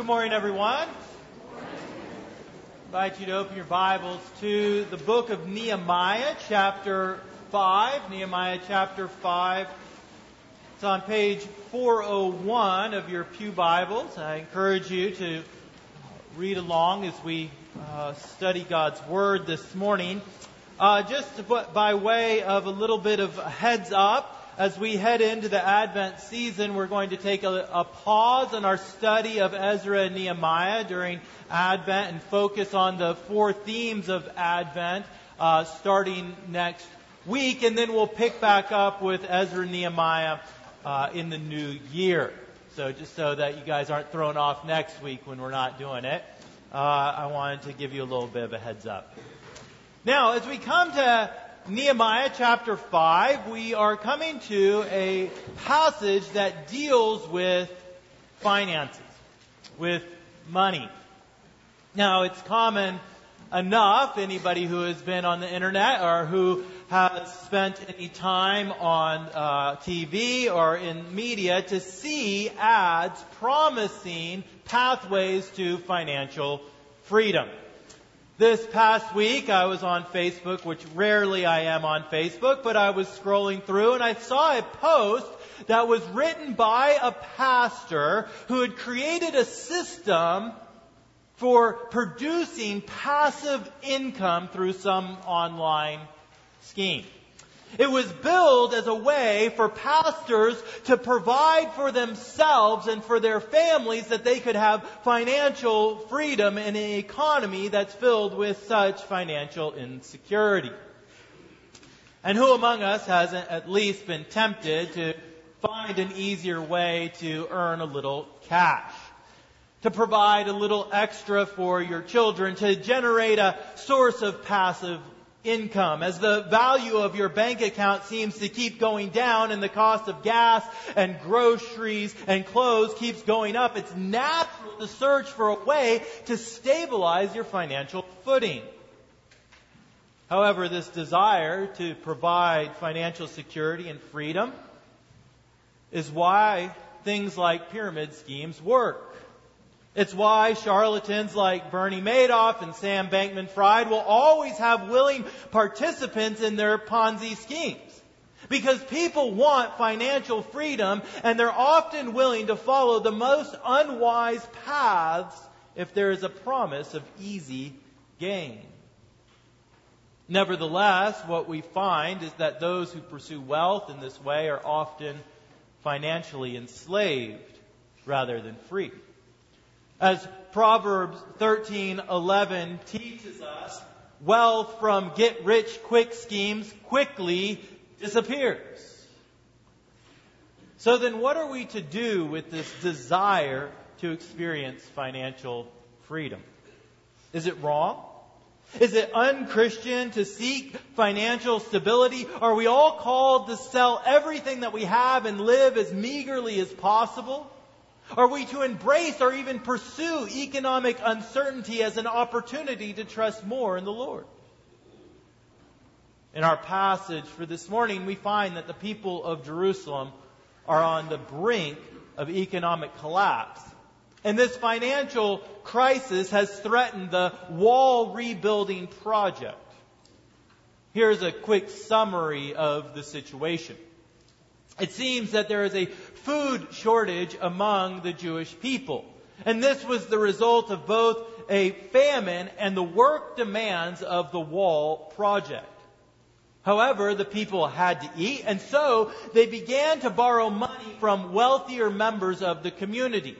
Good morning, everyone. I invite you to open your Bibles to the book of Nehemiah, chapter 5. Nehemiah, chapter 5. It's on page 401 of your Pew Bibles. I encourage you to read along as we uh, study God's Word this morning. Uh, just by way of a little bit of heads up, as we head into the Advent season, we're going to take a, a, pause in our study of Ezra and Nehemiah during Advent and focus on the four themes of Advent uh, starting next week, and then we'll pick back up with Ezra and Nehemiah uh, in the new year. So just so that you guys aren't thrown off next week when we're not doing it, uh, I wanted to give you a little bit of a heads up. Now, as we come to Nehemiah chapter 5, we are coming to a passage that deals with finances, with money. Now, it's common enough, anybody who has been on the internet or who has spent any time on uh, TV or in media to see ads promising pathways to financial freedom. This past week, I was on Facebook, which rarely I am on Facebook, but I was scrolling through and I saw a post that was written by a pastor who had created a system for producing passive income through some online scheme. It was billed as a way for pastors to provide for themselves and for their families that they could have financial freedom in an economy that's filled with such financial insecurity. And who among us hasn't at least been tempted to find an easier way to earn a little cash? To provide a little extra for your children, to generate a source of passive income. As the value of your bank account seems to keep going down and the cost of gas and groceries and clothes keeps going up, it's natural to search for a way to stabilize your financial footing. However, this desire to provide financial security and freedom is why things like pyramid schemes work. It's why charlatans like Bernie Madoff and Sam Bankman Fried will always have willing participants in their Ponzi schemes. Because people want financial freedom and they're often willing to follow the most unwise paths if there is a promise of easy gain. Nevertheless, what we find is that those who pursue wealth in this way are often financially enslaved rather than free. As Proverbs 13:11 teaches us, wealth from get rich quick schemes quickly disappears. So then what are we to do with this desire to experience financial freedom? Is it wrong? Is it unchristian to seek financial stability? Are we all called to sell everything that we have and live as meagerly as possible? Are we to embrace or even pursue economic uncertainty as an opportunity to trust more in the Lord? In our passage for this morning, we find that the people of Jerusalem are on the brink of economic collapse. And this financial crisis has threatened the wall rebuilding project. Here's a quick summary of the situation. It seems that there is a food shortage among the Jewish people. And this was the result of both a famine and the work demands of the wall project. However, the people had to eat, and so they began to borrow money from wealthier members of the community.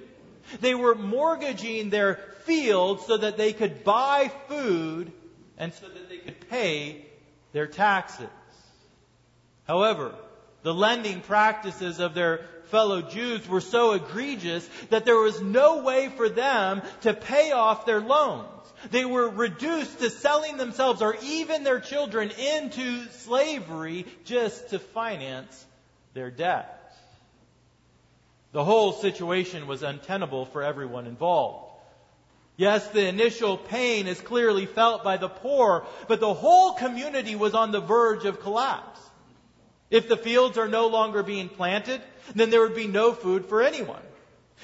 They were mortgaging their fields so that they could buy food and so that they could pay their taxes. However, the lending practices of their fellow Jews were so egregious that there was no way for them to pay off their loans. They were reduced to selling themselves or even their children into slavery just to finance their debt. The whole situation was untenable for everyone involved. Yes, the initial pain is clearly felt by the poor, but the whole community was on the verge of collapse. If the fields are no longer being planted, then there would be no food for anyone.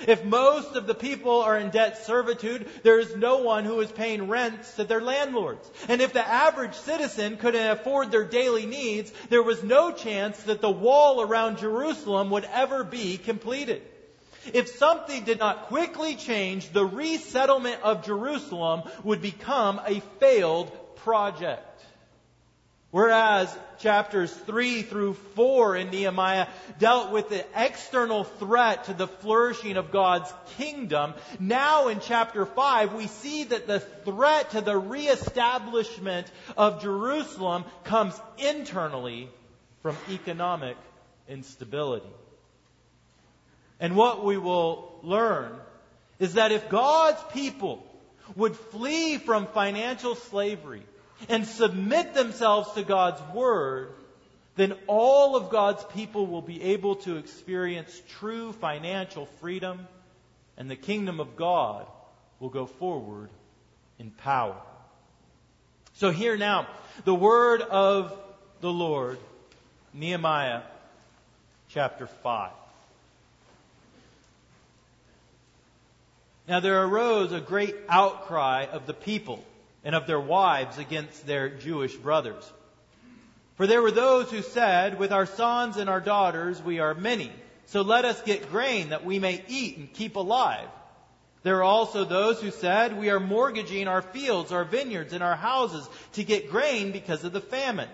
If most of the people are in debt servitude, there is no one who is paying rents to their landlords. And if the average citizen couldn't afford their daily needs, there was no chance that the wall around Jerusalem would ever be completed. If something did not quickly change, the resettlement of Jerusalem would become a failed project. Whereas chapters 3 through 4 in Nehemiah dealt with the external threat to the flourishing of God's kingdom, now in chapter 5 we see that the threat to the reestablishment of Jerusalem comes internally from economic instability. And what we will learn is that if God's people would flee from financial slavery, and submit themselves to God's Word, then all of God's people will be able to experience true financial freedom, and the kingdom of God will go forward in power. So, here now, the word of the Lord, Nehemiah chapter 5. Now, there arose a great outcry of the people and of their wives against their Jewish brothers. For there were those who said, With our sons and our daughters we are many, so let us get grain that we may eat and keep alive. There are also those who said, We are mortgaging our fields, our vineyards, and our houses to get grain because of the famine.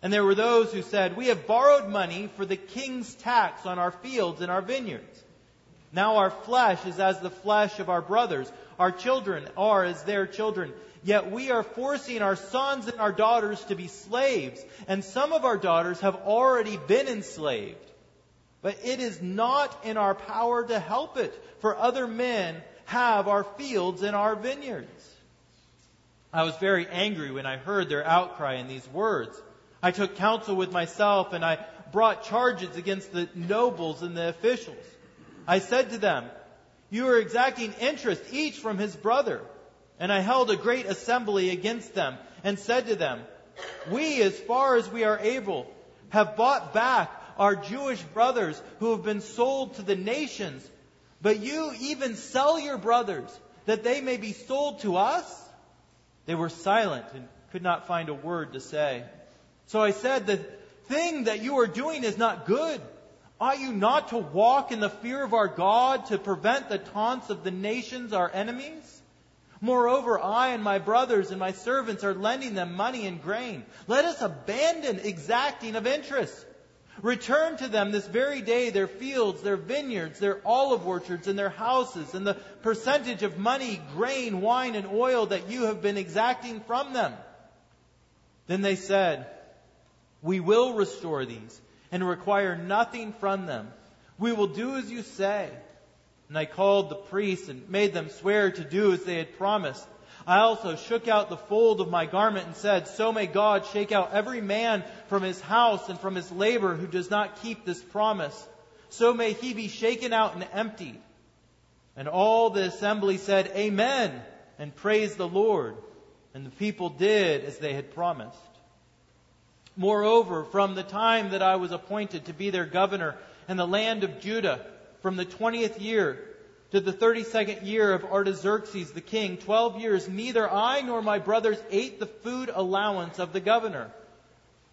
And there were those who said, We have borrowed money for the king's tax on our fields and our vineyards. Now our flesh is as the flesh of our brothers, our children are as their children. Yet we are forcing our sons and our daughters to be slaves, and some of our daughters have already been enslaved. But it is not in our power to help it, for other men have our fields and our vineyards. I was very angry when I heard their outcry in these words. I took counsel with myself and I brought charges against the nobles and the officials. I said to them, You are exacting interest each from his brother. And I held a great assembly against them and said to them, We, as far as we are able, have bought back our Jewish brothers who have been sold to the nations. But you even sell your brothers that they may be sold to us? They were silent and could not find a word to say. So I said, The thing that you are doing is not good. Ought you not to walk in the fear of our God to prevent the taunts of the nations, our enemies? Moreover, I and my brothers and my servants are lending them money and grain. Let us abandon exacting of interest. Return to them this very day their fields, their vineyards, their olive orchards, and their houses, and the percentage of money, grain, wine, and oil that you have been exacting from them. Then they said, We will restore these and require nothing from them. We will do as you say. And I called the priests and made them swear to do as they had promised. I also shook out the fold of my garment and said, So may God shake out every man from his house and from his labor who does not keep this promise. So may he be shaken out and emptied. And all the assembly said, Amen, and praised the Lord. And the people did as they had promised. Moreover, from the time that I was appointed to be their governor in the land of Judah, from the 20th year to the 32nd year of Artaxerxes the king, 12 years, neither I nor my brothers ate the food allowance of the governor.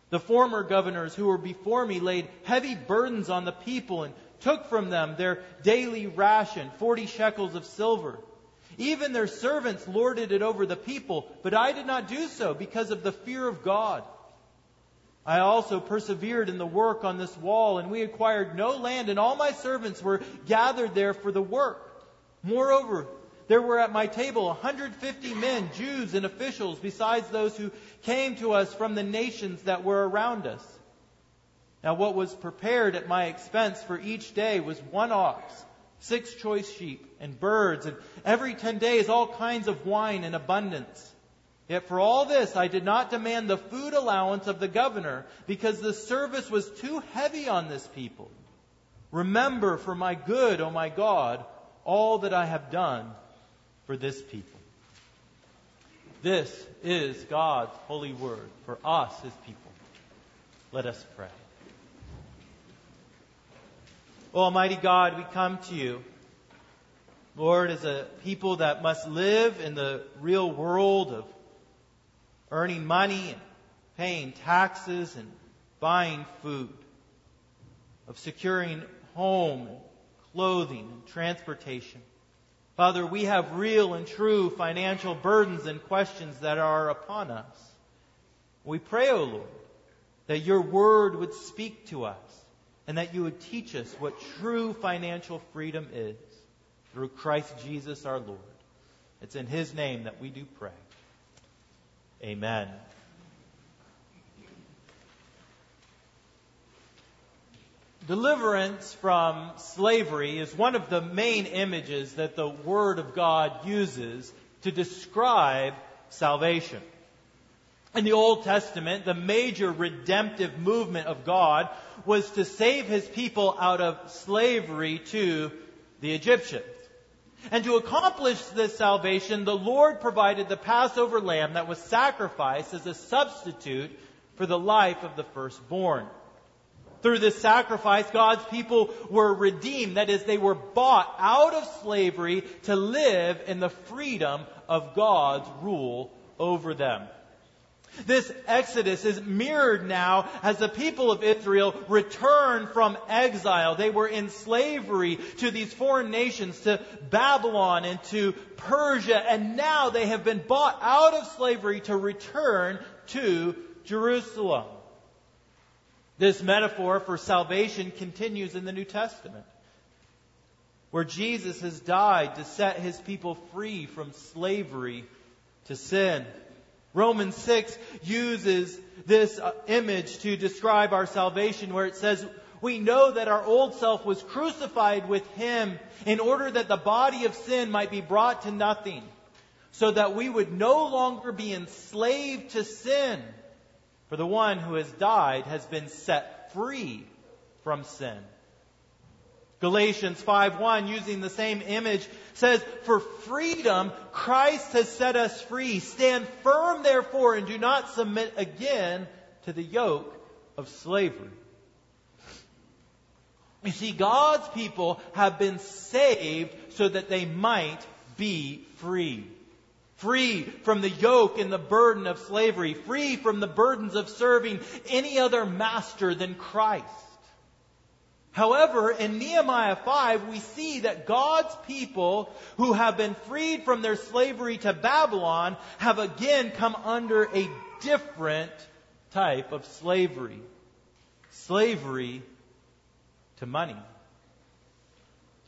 The former governors who were before me laid heavy burdens on the people and took from them their daily ration, 40 shekels of silver. Even their servants lorded it over the people, but I did not do so because of the fear of God. I also persevered in the work on this wall, and we acquired no land, and all my servants were gathered there for the work. Moreover, there were at my table 150 men, Jews and officials, besides those who came to us from the nations that were around us. Now, what was prepared at my expense for each day was one ox, six choice sheep, and birds, and every ten days all kinds of wine in abundance. Yet for all this, I did not demand the food allowance of the governor because the service was too heavy on this people. Remember for my good, O my God, all that I have done for this people. This is God's holy word for us, his people. Let us pray. O Almighty God, we come to you Lord, as a people that must live in the real world of earning money and paying taxes and buying food, of securing home and clothing and transportation. Father, we have real and true financial burdens and questions that are upon us. We pray, O oh Lord, that your word would speak to us and that you would teach us what true financial freedom is through Christ Jesus our Lord. It's in his name that we do pray. Amen. Deliverance from slavery is one of the main images that the Word of God uses to describe salvation. In the Old Testament, the major redemptive movement of God was to save his people out of slavery to the Egyptians. And to accomplish this salvation, the Lord provided the Passover lamb that was sacrificed as a substitute for the life of the firstborn. Through this sacrifice, God's people were redeemed. That is, they were bought out of slavery to live in the freedom of God's rule over them. This exodus is mirrored now as the people of Israel return from exile. They were in slavery to these foreign nations, to Babylon and to Persia, and now they have been bought out of slavery to return to Jerusalem. This metaphor for salvation continues in the New Testament, where Jesus has died to set his people free from slavery to sin. Romans 6 uses this uh, image to describe our salvation, where it says, We know that our old self was crucified with him in order that the body of sin might be brought to nothing, so that we would no longer be enslaved to sin. For the one who has died has been set free from sin. Galatians 5:1 using the same image says for freedom Christ has set us free stand firm therefore and do not submit again to the yoke of slavery. You see God's people have been saved so that they might be free free from the yoke and the burden of slavery, free from the burdens of serving any other master than Christ. However, in Nehemiah 5, we see that God's people who have been freed from their slavery to Babylon have again come under a different type of slavery. Slavery to money.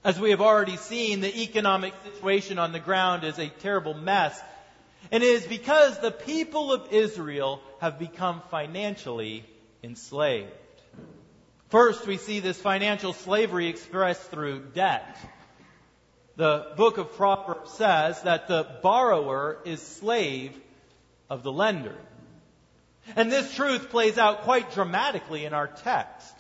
As we have already seen, the economic situation on the ground is a terrible mess. And it is because the people of Israel have become financially enslaved. First, we see this financial slavery expressed through debt. The book of Proverbs says that the borrower is slave of the lender. And this truth plays out quite dramatically in our text.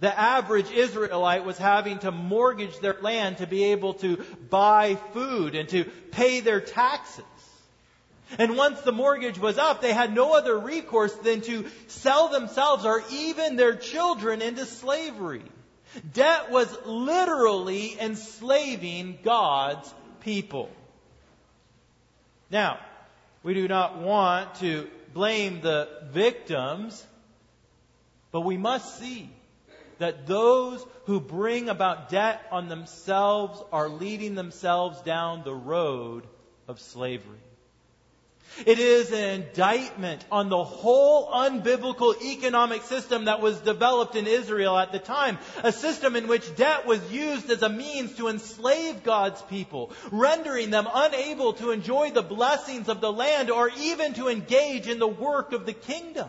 The average Israelite was having to mortgage their land to be able to buy food and to pay their taxes. And once the mortgage was up, they had no other recourse than to sell themselves or even their children into slavery. Debt was literally enslaving God's people. Now, we do not want to blame the victims, but we must see that those who bring about debt on themselves are leading themselves down the road of slavery. It is an indictment on the whole unbiblical economic system that was developed in Israel at the time. A system in which debt was used as a means to enslave God's people, rendering them unable to enjoy the blessings of the land or even to engage in the work of the kingdom.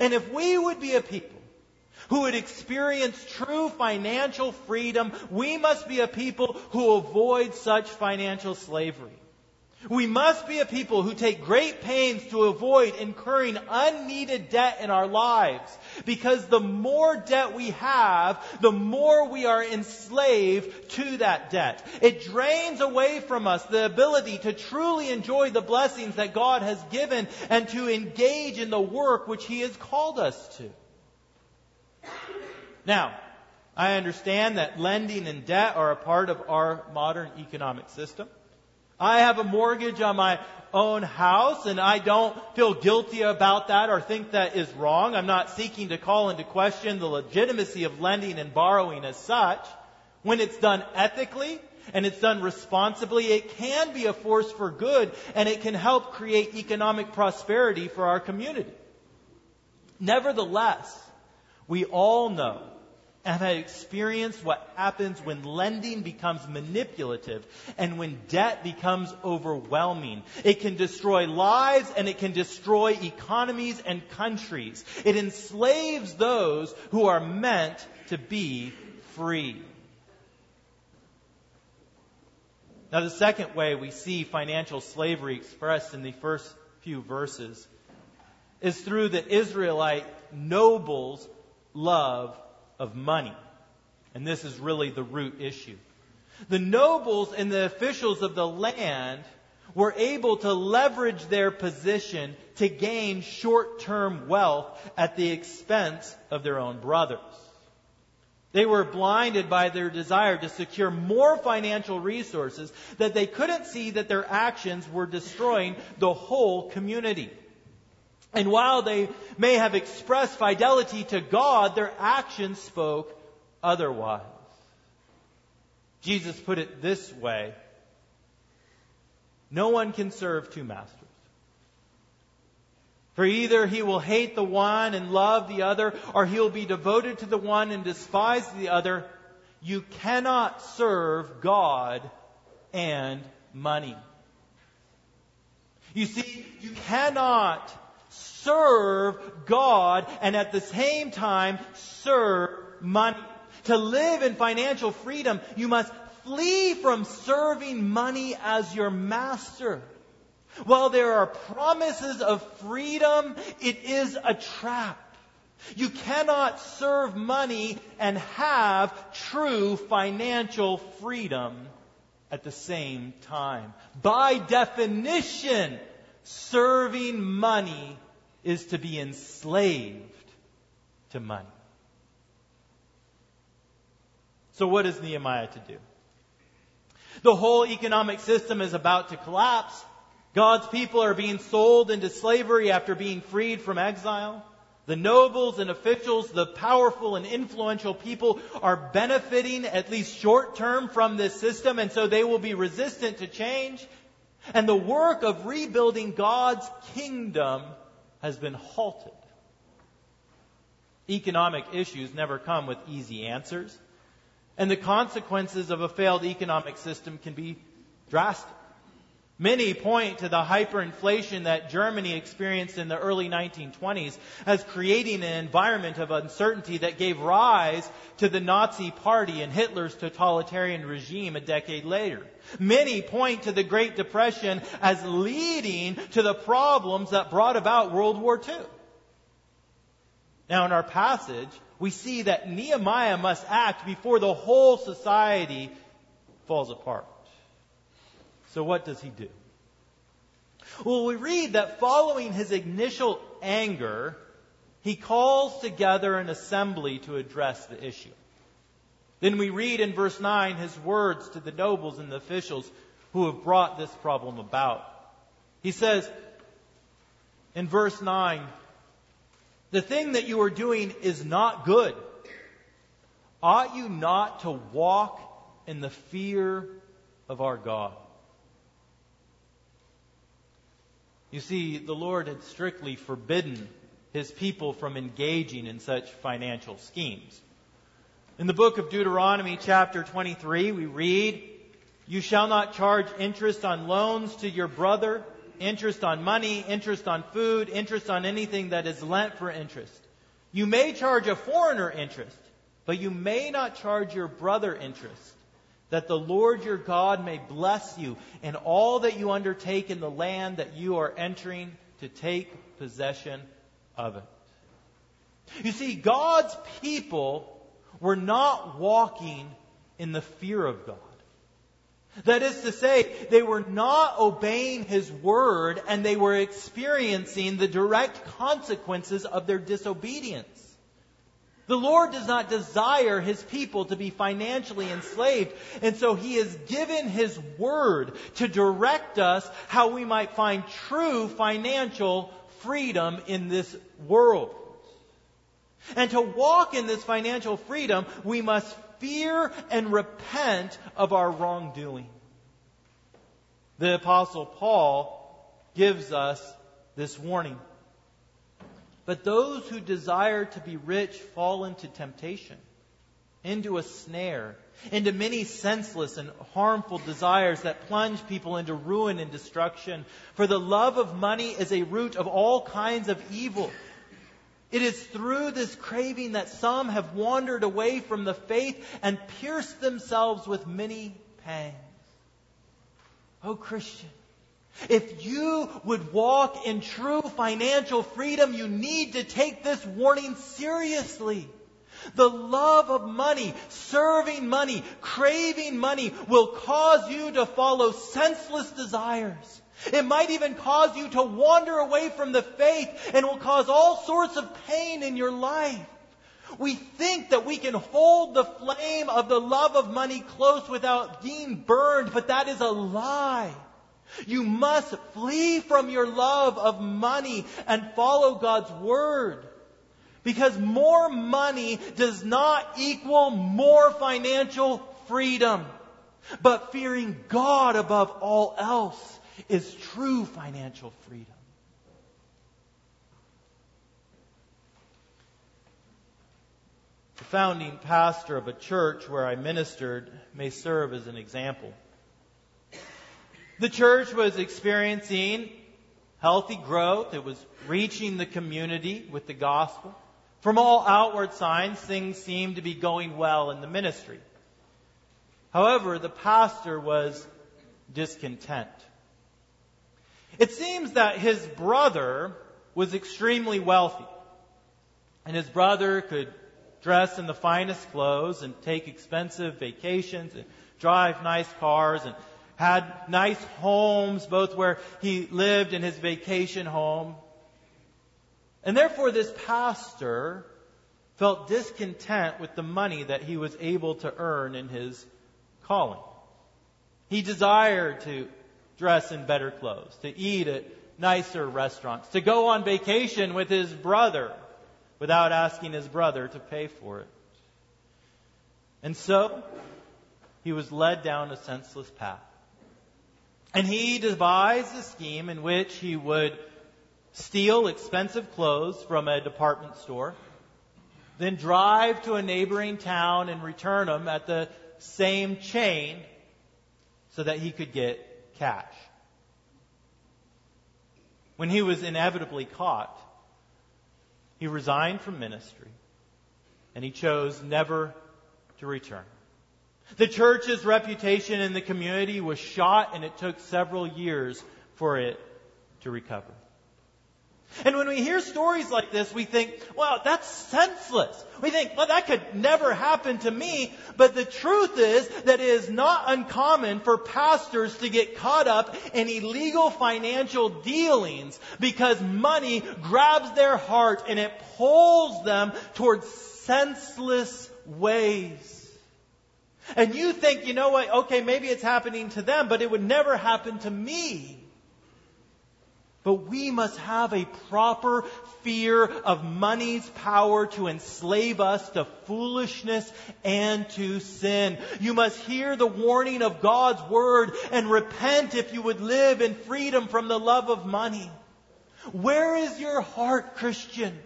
And if we would be a people who would experience true financial freedom, we must be a people who avoid such financial slavery. We must be a people who take great pains to avoid incurring unneeded debt in our lives. Because the more debt we have, the more we are enslaved to that debt. It drains away from us the ability to truly enjoy the blessings that God has given and to engage in the work which He has called us to. Now, I understand that lending and debt are a part of our modern economic system. I have a mortgage on my own house and I don't feel guilty about that or think that is wrong. I'm not seeking to call into question the legitimacy of lending and borrowing as such. When it's done ethically and it's done responsibly, it can be a force for good and it can help create economic prosperity for our community. Nevertheless, we all know and have experienced what happens when lending becomes manipulative and when debt becomes overwhelming. It can destroy lives and it can destroy economies and countries. It enslaves those who are meant to be free. Now, the second way we see financial slavery expressed in the first few verses is through the Israelite nobles' love of money. And this is really the root issue. The nobles and the officials of the land were able to leverage their position to gain short term wealth at the expense of their own brothers. They were blinded by their desire to secure more financial resources that they couldn't see that their actions were destroying the whole community. And while they may have expressed fidelity to God, their actions spoke otherwise. Jesus put it this way No one can serve two masters. For either he will hate the one and love the other, or he will be devoted to the one and despise the other. You cannot serve God and money. You see, you cannot serve God and at the same time serve money. To live in financial freedom, you must flee from serving money as your master. While there are promises of freedom, it is a trap. You cannot serve money and have true financial freedom at the same time. By definition, serving money is to be enslaved to money. So, what is Nehemiah to do? The whole economic system is about to collapse. God's people are being sold into slavery after being freed from exile. The nobles and officials, the powerful and influential people are benefiting at least short term from this system, and so they will be resistant to change. And the work of rebuilding God's kingdom has been halted. Economic issues never come with easy answers, and the consequences of a failed economic system can be drastic. Many point to the hyperinflation that Germany experienced in the early 1920s as creating an environment of uncertainty that gave rise to the Nazi Party and Hitler's totalitarian regime a decade later. Many point to the Great Depression as leading to the problems that brought about World War II. Now, in our passage, we see that Nehemiah must act before the whole society falls apart. So what does he do? Well, we read that following his initial anger, he calls together an assembly to address the issue. Then we read in verse 9 his words to the nobles and the officials who have brought this problem about. He says in verse 9, The thing that you are doing is not good. Ought you not to walk in the fear of our God? You see, the Lord had strictly forbidden his people from engaging in such financial schemes. In the book of Deuteronomy, chapter 23, we read, You shall not charge interest on loans to your brother, interest on money, interest on food, interest on anything that is lent for interest. You may charge a foreigner interest, but you may not charge your brother interest that the Lord your God may bless you in all that you undertake in the land that you are entering to take possession of it. You see, God's people were not walking in the fear of God. That is to say, they were not obeying His word and they were experiencing the direct consequences of their disobedience. The Lord does not desire his people to be financially enslaved, and so he has given his word to direct us how we might find true financial freedom in this world. And to walk in this financial freedom, we must fear and repent of our wrongdoing. The apostle Paul gives us this warning. But those who desire to be rich fall into temptation, into a snare, into many senseless and harmful desires that plunge people into ruin and destruction. For the love of money is a root of all kinds of evil. It is through this craving that some have wandered away from the faith and pierced themselves with many pangs. Oh, Christian, if you would walk in true financial freedom, you need to take this warning seriously. The love of money, serving money, craving money will cause you to follow senseless desires. It might even cause you to wander away from the faith and will cause all sorts of pain in your life. We think that we can hold the flame of the love of money close without being burned, but that is a lie. You must flee from your love of money and follow God's word. Because more money does not equal more financial freedom. But fearing God above all else is true financial freedom. The founding pastor of a church where I ministered may serve as an example. The church was experiencing healthy growth. It was reaching the community with the gospel. From all outward signs, things seemed to be going well in the ministry. However, the pastor was discontent. It seems that his brother was extremely wealthy. And his brother could dress in the finest clothes and take expensive vacations and drive nice cars and had nice homes, both where he lived and his vacation home. And therefore, this pastor felt discontent with the money that he was able to earn in his calling. He desired to dress in better clothes, to eat at nicer restaurants, to go on vacation with his brother without asking his brother to pay for it. And so, he was led down a senseless path. And he devised a scheme in which he would steal expensive clothes from a department store, then drive to a neighboring town and return them at the same chain so that he could get cash. When he was inevitably caught, he resigned from ministry and he chose never to return. The church's reputation in the community was shot, and it took several years for it to recover. And when we hear stories like this, we think, well, that's senseless. We think, well, that could never happen to me. But the truth is that it is not uncommon for pastors to get caught up in illegal financial dealings because money grabs their heart and it pulls them towards senseless ways. And you think, you know what, okay, maybe it's happening to them, but it would never happen to me. But we must have a proper fear of money's power to enslave us to foolishness and to sin. You must hear the warning of God's word and repent if you would live in freedom from the love of money. Where is your heart, Christian?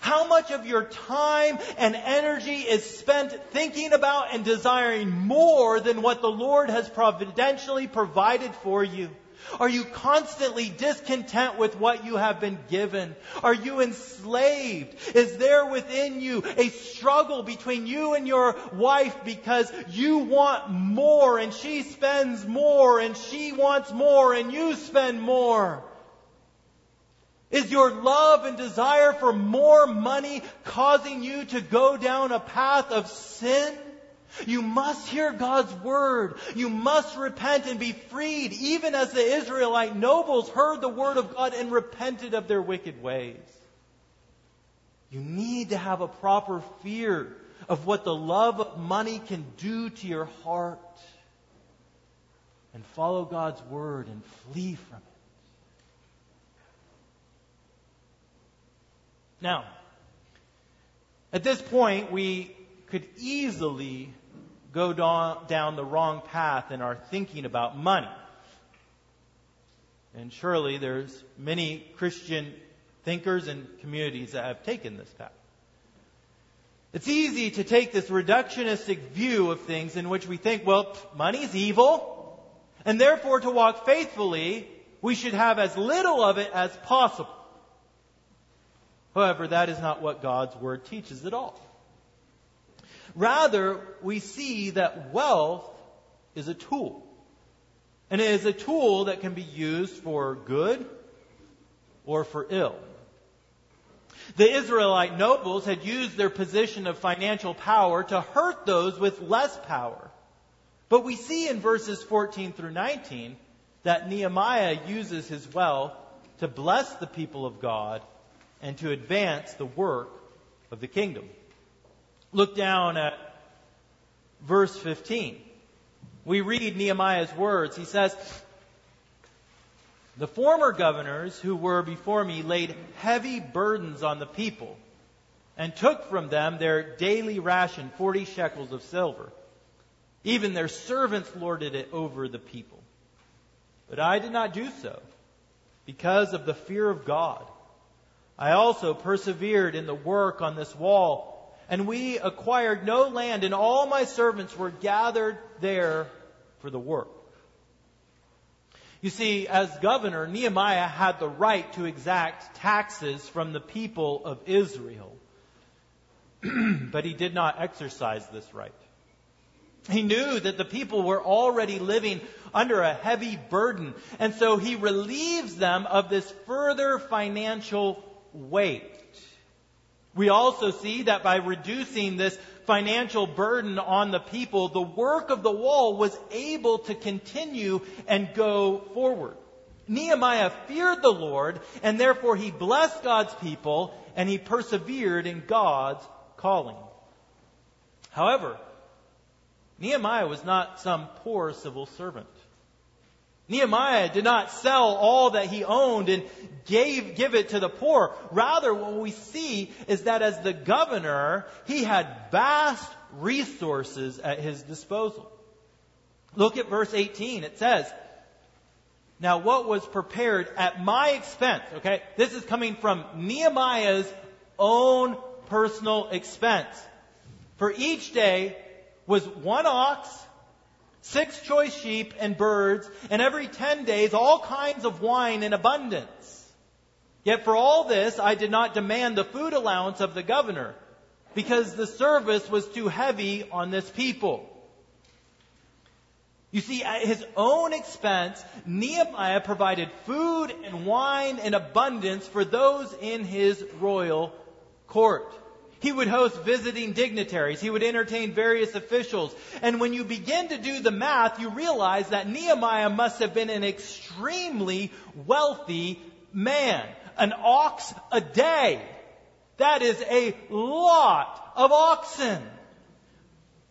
How much of your time and energy is spent thinking about and desiring more than what the Lord has providentially provided for you? Are you constantly discontent with what you have been given? Are you enslaved? Is there within you a struggle between you and your wife because you want more and she spends more and she wants more and you spend more? Is your love and desire for more money causing you to go down a path of sin? You must hear God's word. You must repent and be freed, even as the Israelite nobles heard the word of God and repented of their wicked ways. You need to have a proper fear of what the love of money can do to your heart. And follow God's word and flee from it. Now, at this point, we could easily go down the wrong path in our thinking about money. And surely there's many Christian thinkers and communities that have taken this path. It's easy to take this reductionistic view of things in which we think, well, money's evil, and therefore to walk faithfully, we should have as little of it as possible. However, that is not what God's Word teaches at all. Rather, we see that wealth is a tool. And it is a tool that can be used for good or for ill. The Israelite nobles had used their position of financial power to hurt those with less power. But we see in verses 14 through 19 that Nehemiah uses his wealth to bless the people of God and to advance the work of the kingdom. Look down at verse 15. We read Nehemiah's words. He says, The former governors who were before me laid heavy burdens on the people and took from them their daily ration, 40 shekels of silver. Even their servants lorded it over the people. But I did not do so because of the fear of God. I also persevered in the work on this wall and we acquired no land, and all my servants were gathered there for the work. You see, as governor, Nehemiah had the right to exact taxes from the people of Israel. but he did not exercise this right. He knew that the people were already living under a heavy burden, and so he relieves them of this further financial weight. We also see that by reducing this financial burden on the people, the work of the wall was able to continue and go forward. Nehemiah feared the Lord, and therefore he blessed God's people, and he persevered in God's calling. However, Nehemiah was not some poor civil servant. Nehemiah did not sell all that he owned and gave, give it to the poor. Rather, what we see is that as the governor, he had vast resources at his disposal. Look at verse 18. It says, Now what was prepared at my expense, okay? This is coming from Nehemiah's own personal expense. For each day was one ox, six choice sheep and birds, and every ten days all kinds of wine in abundance. Yet for all this I did not demand the food allowance of the governor, because the service was too heavy on this people. You see, at his own expense, Nehemiah provided food and wine in abundance for those in his royal court. He would host visiting dignitaries. He would entertain various officials. And when you begin to do the math, you realize that Nehemiah must have been an extremely wealthy man. An ox a day. That is a lot of oxen.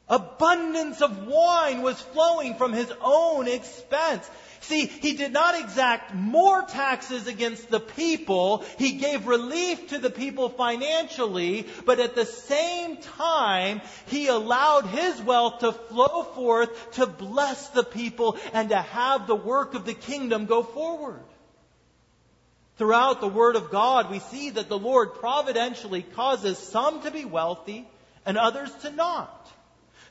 Abundance of wine was flowing from his own expense. See, he did not exact more taxes against the people. He gave relief to the people financially, but at the same time, he allowed his wealth to flow forth to bless the people and to have the work of the kingdom go forward. Throughout the Word of God, we see that the Lord providentially causes some to be wealthy and others to not.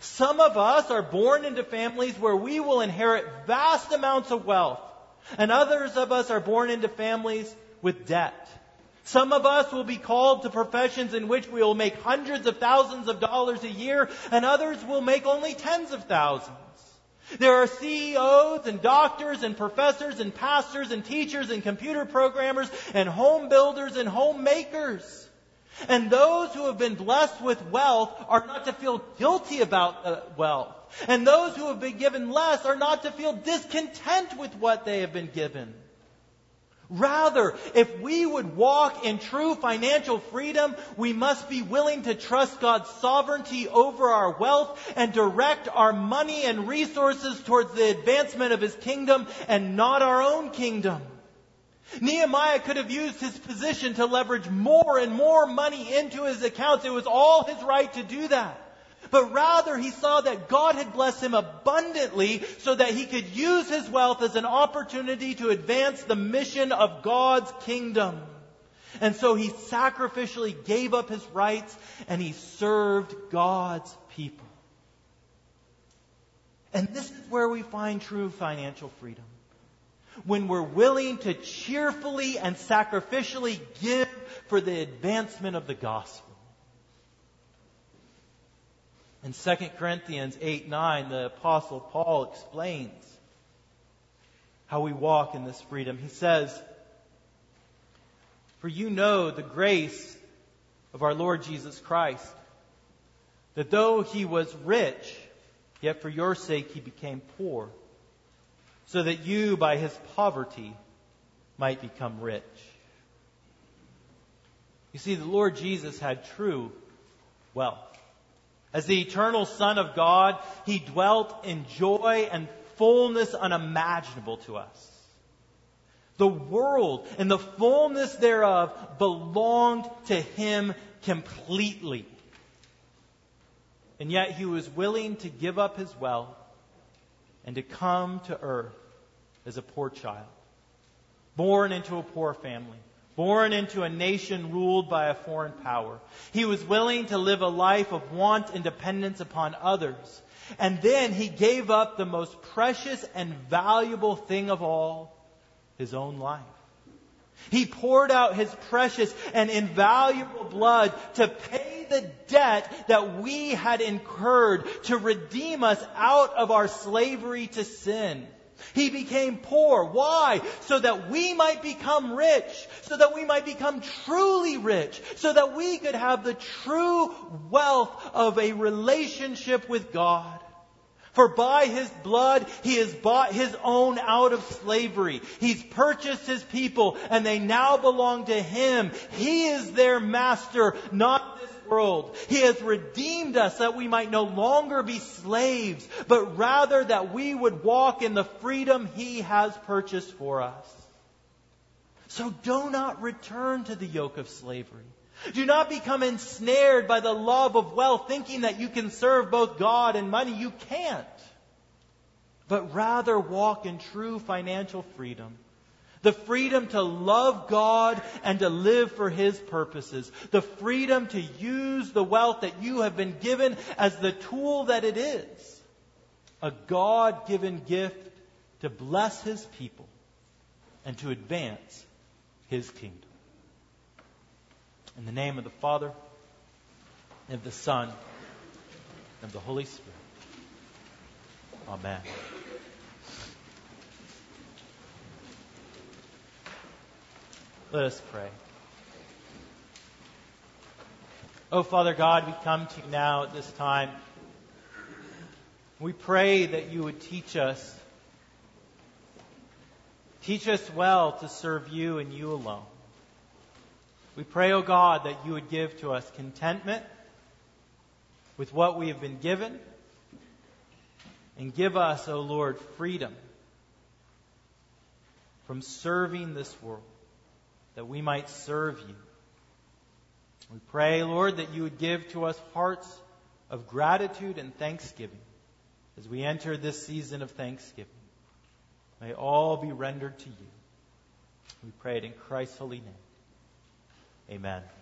Some of us are born into families where we will inherit vast amounts of wealth, and others of us are born into families with debt. Some of us will be called to professions in which we will make hundreds of thousands of dollars a year, and others will make only tens of thousands. There are CEOs and doctors and professors and pastors and teachers and computer programmers and home builders and homemakers. And those who have been blessed with wealth are not to feel guilty about uh, wealth. And those who have been given less are not to feel discontent with what they have been given. Rather, if we would walk in true financial freedom, we must be willing to trust God's sovereignty over our wealth and direct our money and resources towards the advancement of His kingdom and not our own kingdom. Nehemiah could have used his position to leverage more and more money into his accounts. It was all his right to do that. But rather, he saw that God had blessed him abundantly so that he could use his wealth as an opportunity to advance the mission of God's kingdom. And so he sacrificially gave up his rights and he served God's people. And this is where we find true financial freedom. When we're willing to cheerfully and sacrificially give for the advancement of the gospel. In 2 Corinthians 8 9, the Apostle Paul explains how we walk in this freedom. He says, For you know the grace of our Lord Jesus Christ, that though he was rich, yet for your sake he became poor, so that you by his poverty might become rich. You see, the Lord Jesus had true wealth. As the eternal Son of God, he dwelt in joy and fullness unimaginable to us. The world and the fullness thereof belonged to him completely. And yet he was willing to give up his wealth and to come to earth as a poor child, born into a poor family born into a nation ruled by a foreign power. He was willing to live a life of want and dependence upon others. And then he gave up the most precious and valuable thing of all, his own life. He poured out his precious and invaluable blood to pay the debt that we had incurred to redeem us out of our slavery to sin. He became poor. Why? So that we might become rich. So that we might become truly rich. So that we could have the true wealth of a relationship with God. For by his blood, he has bought his own out of slavery. He's purchased his people and they now belong to him. He is their master, not this world. He has redeemed us that we might no longer be slaves, but rather that we would walk in the freedom He has purchased for us. So do not return to the yoke of slavery. Do not become ensnared by the love of wealth, thinking that you can serve both God and money. You can't. But rather walk in true financial freedom the freedom to love God and to live for His purposes. The freedom to use the wealth that you have been given as the tool that it is. A God given gift to bless His people and to advance His kingdom. In the name of the Father, and of the Son, and of the Holy Spirit. Amen. Let us pray. Oh, Father God, we come to you now at this time. We pray that you would teach us. Teach us well to serve you and you alone. We pray, O oh God, that you would give to us contentment with what we have been given and give us, O oh Lord, freedom from serving this world that we might serve you. We pray, Lord, that you would give to us hearts of gratitude and thanksgiving as we enter this season of thanksgiving. May all be rendered to you. We pray it in Christ's holy name. Amen.